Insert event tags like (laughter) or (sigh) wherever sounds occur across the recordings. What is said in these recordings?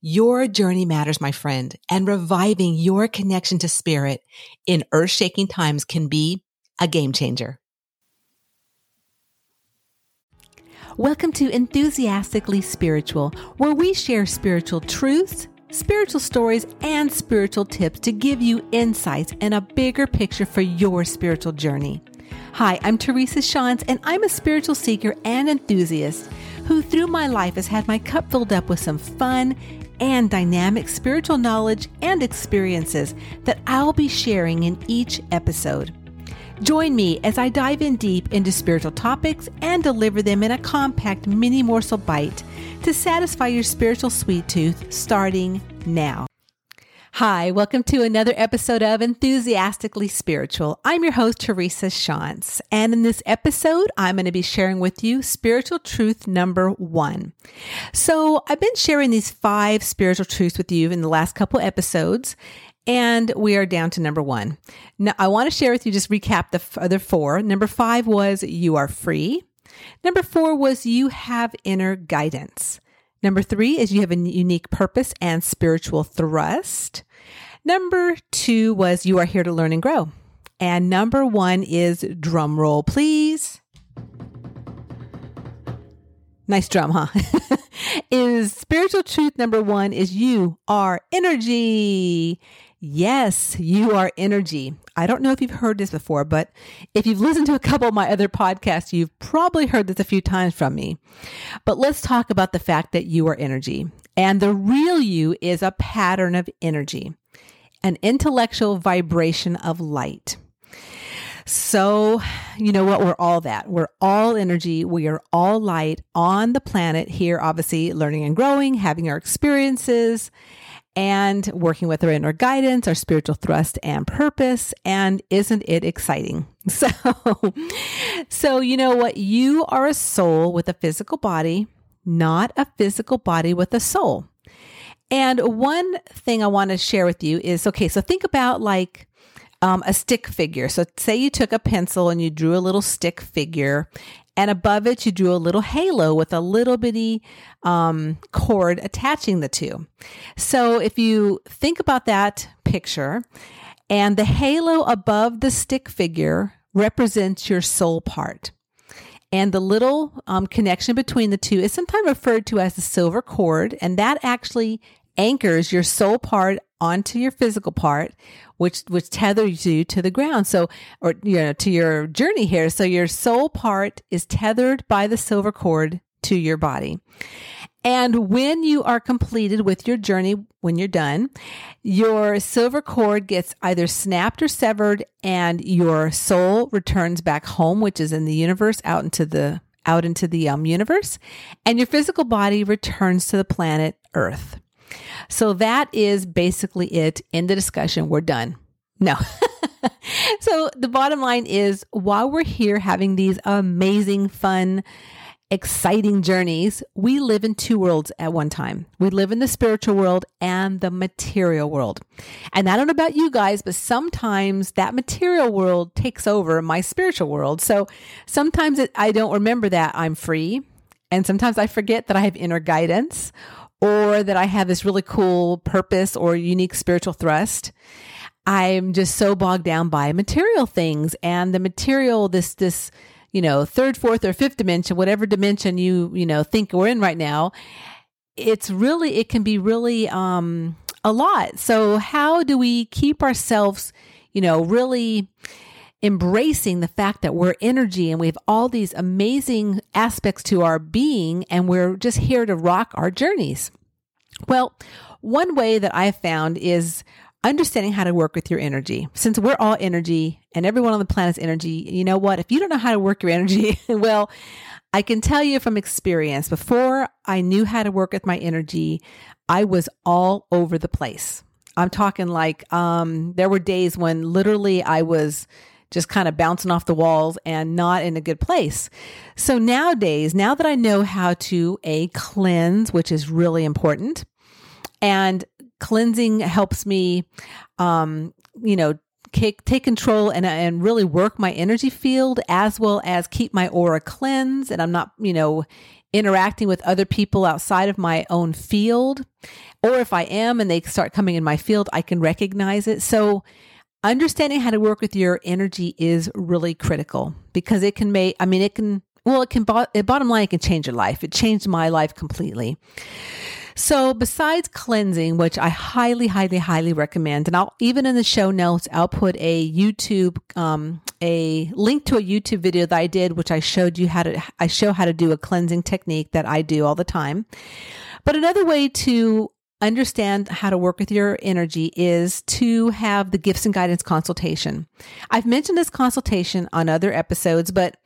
Your journey matters, my friend, and reviving your connection to spirit in earth shaking times can be a game changer. Welcome to Enthusiastically Spiritual, where we share spiritual truths, spiritual stories, and spiritual tips to give you insights and a bigger picture for your spiritual journey. Hi, I'm Teresa Shantz, and I'm a spiritual seeker and enthusiast who, through my life, has had my cup filled up with some fun and dynamic spiritual knowledge and experiences that I'll be sharing in each episode. Join me as I dive in deep into spiritual topics and deliver them in a compact mini morsel bite to satisfy your spiritual sweet tooth starting now. Hi, welcome to another episode of Enthusiastically Spiritual. I'm your host, Teresa Shantz, and in this episode, I'm going to be sharing with you spiritual truth number one. So, I've been sharing these five spiritual truths with you in the last couple episodes, and we are down to number one. Now, I want to share with you, just recap the other four. Number five was you are free. Number four was you have inner guidance. Number three is you have a unique purpose and spiritual thrust. Number two was you are here to learn and grow. And number one is drum roll, please. Nice drum, huh? (laughs) is spiritual truth number one is you are energy. Yes, you are energy. I don't know if you've heard this before, but if you've listened to a couple of my other podcasts, you've probably heard this a few times from me. But let's talk about the fact that you are energy. And the real you is a pattern of energy an intellectual vibration of light. So, you know what? We're all that. We're all energy. We are all light on the planet here, obviously, learning and growing, having our experiences, and working with our inner guidance, our spiritual thrust and purpose. And isn't it exciting? (laughs) So, so you know what? You are a soul with a physical body, not a physical body with a soul. And one thing I want to share with you is okay, so think about like um, a stick figure. So, say you took a pencil and you drew a little stick figure, and above it, you drew a little halo with a little bitty um, cord attaching the two. So, if you think about that picture, and the halo above the stick figure represents your soul part. And the little um, connection between the two is sometimes referred to as the silver cord, and that actually anchors your soul part onto your physical part, which which tethers you to the ground. So, or you know, to your journey here. So your soul part is tethered by the silver cord to your body. And when you are completed with your journey, when you're done, your silver cord gets either snapped or severed, and your soul returns back home, which is in the universe, out into the out into the um, universe, and your physical body returns to the planet Earth. So that is basically it in the discussion. We're done. No. (laughs) so the bottom line is while we're here having these amazing, fun, exciting journeys, we live in two worlds at one time. We live in the spiritual world and the material world. And I don't know about you guys, but sometimes that material world takes over my spiritual world. So sometimes it, I don't remember that I'm free. And sometimes I forget that I have inner guidance or that I have this really cool purpose or unique spiritual thrust. I'm just so bogged down by material things and the material, this, this, you know, third, fourth, or fifth dimension, whatever dimension you, you know, think we're in right now. It's really, it can be really, um, a lot. So how do we keep ourselves, you know, really, embracing the fact that we're energy and we have all these amazing aspects to our being and we're just here to rock our journeys. Well, one way that I've found is understanding how to work with your energy. Since we're all energy and everyone on the planet's energy, you know what? If you don't know how to work your energy, (laughs) well, I can tell you from experience, before I knew how to work with my energy, I was all over the place. I'm talking like um, there were days when literally I was just kind of bouncing off the walls and not in a good place. So nowadays, now that I know how to a cleanse, which is really important, and cleansing helps me, um, you know, take, take control and, and really work my energy field as well as keep my aura cleansed. And I'm not, you know, interacting with other people outside of my own field. Or if I am and they start coming in my field, I can recognize it. So, understanding how to work with your energy is really critical because it can make, I mean, it can, well, it can, bottom line, it can change your life. It changed my life completely. So besides cleansing, which I highly, highly, highly recommend, and I'll even in the show notes, I'll put a YouTube, um, a link to a YouTube video that I did, which I showed you how to, I show how to do a cleansing technique that I do all the time. But another way to understand how to work with your energy is to have the gifts and guidance consultation. I've mentioned this consultation on other episodes, but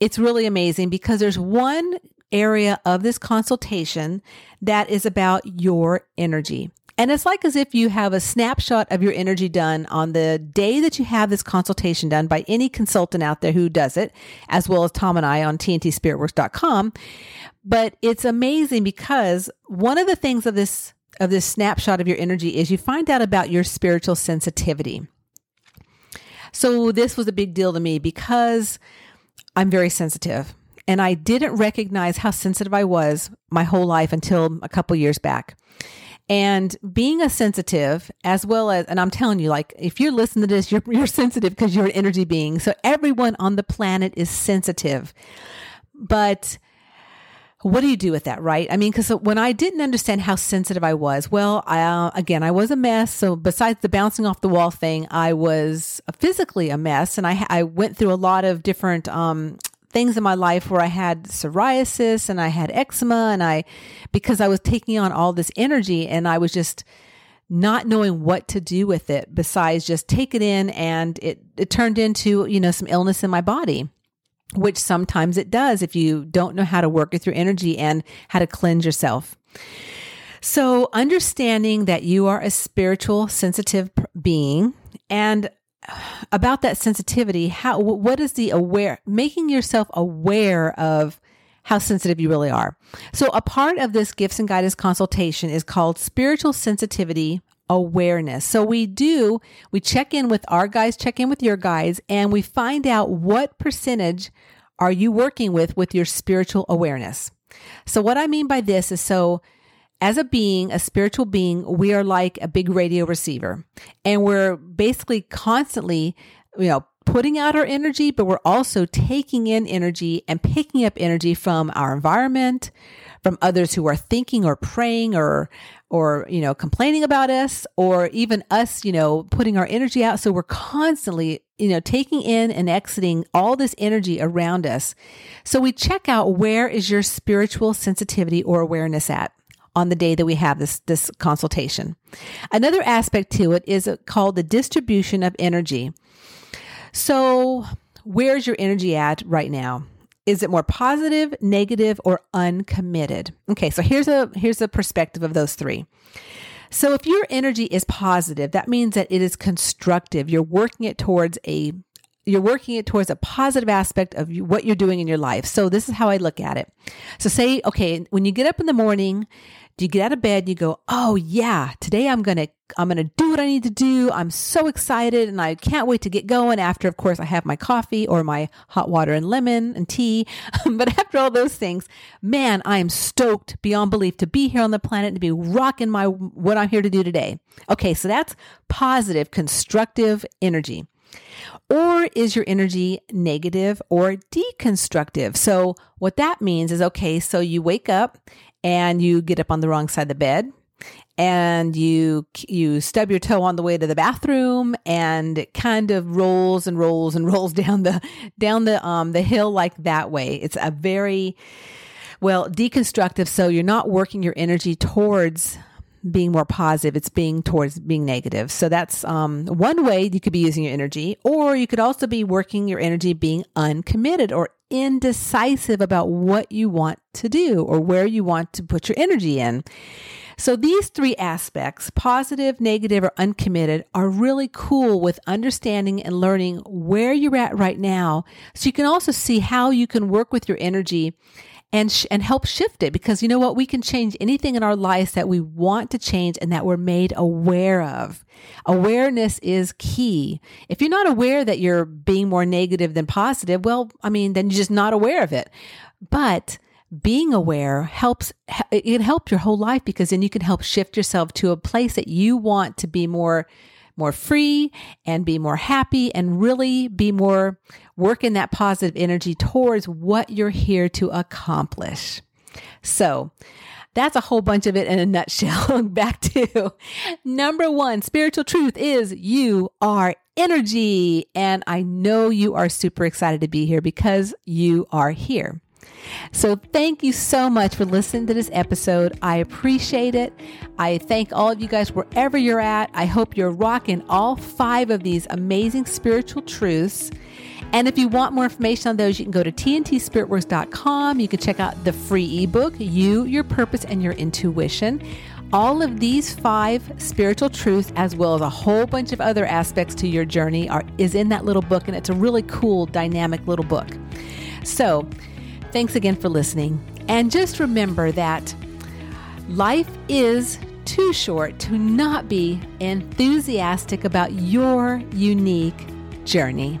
it's really amazing because there's one area of this consultation that is about your energy. And it's like as if you have a snapshot of your energy done on the day that you have this consultation done by any consultant out there who does it, as well as Tom and I on TNTSpiritWorks.com. But it's amazing because one of the things of this of this snapshot of your energy is you find out about your spiritual sensitivity. So this was a big deal to me because I'm very sensitive. And I didn't recognize how sensitive I was my whole life until a couple years back. And being a sensitive, as well as, and I'm telling you, like, if you're listening to this, you're, you're sensitive because you're an energy being. So everyone on the planet is sensitive. But what do you do with that, right? I mean, because when I didn't understand how sensitive I was, well, I, uh, again, I was a mess. So besides the bouncing off the wall thing, I was physically a mess, and I I went through a lot of different um, things in my life where I had psoriasis and I had eczema and I, because I was taking on all this energy and I was just not knowing what to do with it besides just take it in and it, it turned into, you know, some illness in my body, which sometimes it does if you don't know how to work with your energy and how to cleanse yourself. So understanding that you are a spiritual sensitive being and about that sensitivity, how what is the aware making yourself aware of how sensitive you really are. So a part of this gifts and guidance consultation is called spiritual sensitivity awareness. So we do, we check in with our guys, check in with your guys, and we find out what percentage are you working with with your spiritual awareness. So what I mean by this is so as a being, a spiritual being, we are like a big radio receiver and we're basically constantly, you know, putting out our energy, but we're also taking in energy and picking up energy from our environment, from others who are thinking or praying or, or, you know, complaining about us or even us, you know, putting our energy out. So we're constantly, you know, taking in and exiting all this energy around us. So we check out where is your spiritual sensitivity or awareness at? On the day that we have this, this consultation. Another aspect to it is called the distribution of energy. So, where's your energy at right now? Is it more positive, negative, or uncommitted? Okay, so here's a here's a perspective of those three. So if your energy is positive, that means that it is constructive. You're working it towards a you're working it towards a positive aspect of what you're doing in your life. So this is how I look at it. So say, okay, when you get up in the morning, do you get out of bed and you go, "Oh yeah, today I'm going to I'm going to do what I need to do. I'm so excited and I can't wait to get going after of course I have my coffee or my hot water and lemon and tea. (laughs) but after all those things, man, I am stoked beyond belief to be here on the planet and to be rocking my what I'm here to do today. Okay, so that's positive, constructive energy. Or is your energy negative or deconstructive? So, what that means is okay, so you wake up and you get up on the wrong side of the bed and you you stub your toe on the way to the bathroom and it kind of rolls and rolls and (laughs) rolls down the down the um the hill like that way it's a very well deconstructive so you're not working your energy towards being more positive. It's being towards being negative. So that's um, one way you could be using your energy, or you could also be working your energy being uncommitted or indecisive about what you want to do or where you want to put your energy in. So these three aspects, positive, negative, or uncommitted, are really cool with understanding and learning where you're at right now. So you can also see how you can work with your energy and sh- and help shift it because you know what? We can change anything in our lives that we want to change and that we're made aware of. Awareness is key. If you're not aware that you're being more negative than positive well i mean then you're just not aware of it. But being aware helps it can help your whole life because then you can help shift yourself to a place that you want to be more more free and be more happy and really be more work in that positive energy towards what you're here to accomplish. So, that's a whole bunch of it in a (laughs) nutshell. (laughs) Back to number one spiritual truth is you are energy. And I know you are super excited to be here because you are here. So, thank you so much for listening to this episode. I appreciate it. I thank all of you guys wherever you're at. I hope you're rocking all five of these amazing spiritual truths. And if you want more information on those, you can go to tntspiritworks.com. You can check out the free ebook, You, Your Purpose, and Your Intuition. All of these five spiritual truths, as well as a whole bunch of other aspects to your journey, are is in that little book, and it's a really cool, dynamic little book. So, Thanks again for listening. And just remember that life is too short to not be enthusiastic about your unique journey.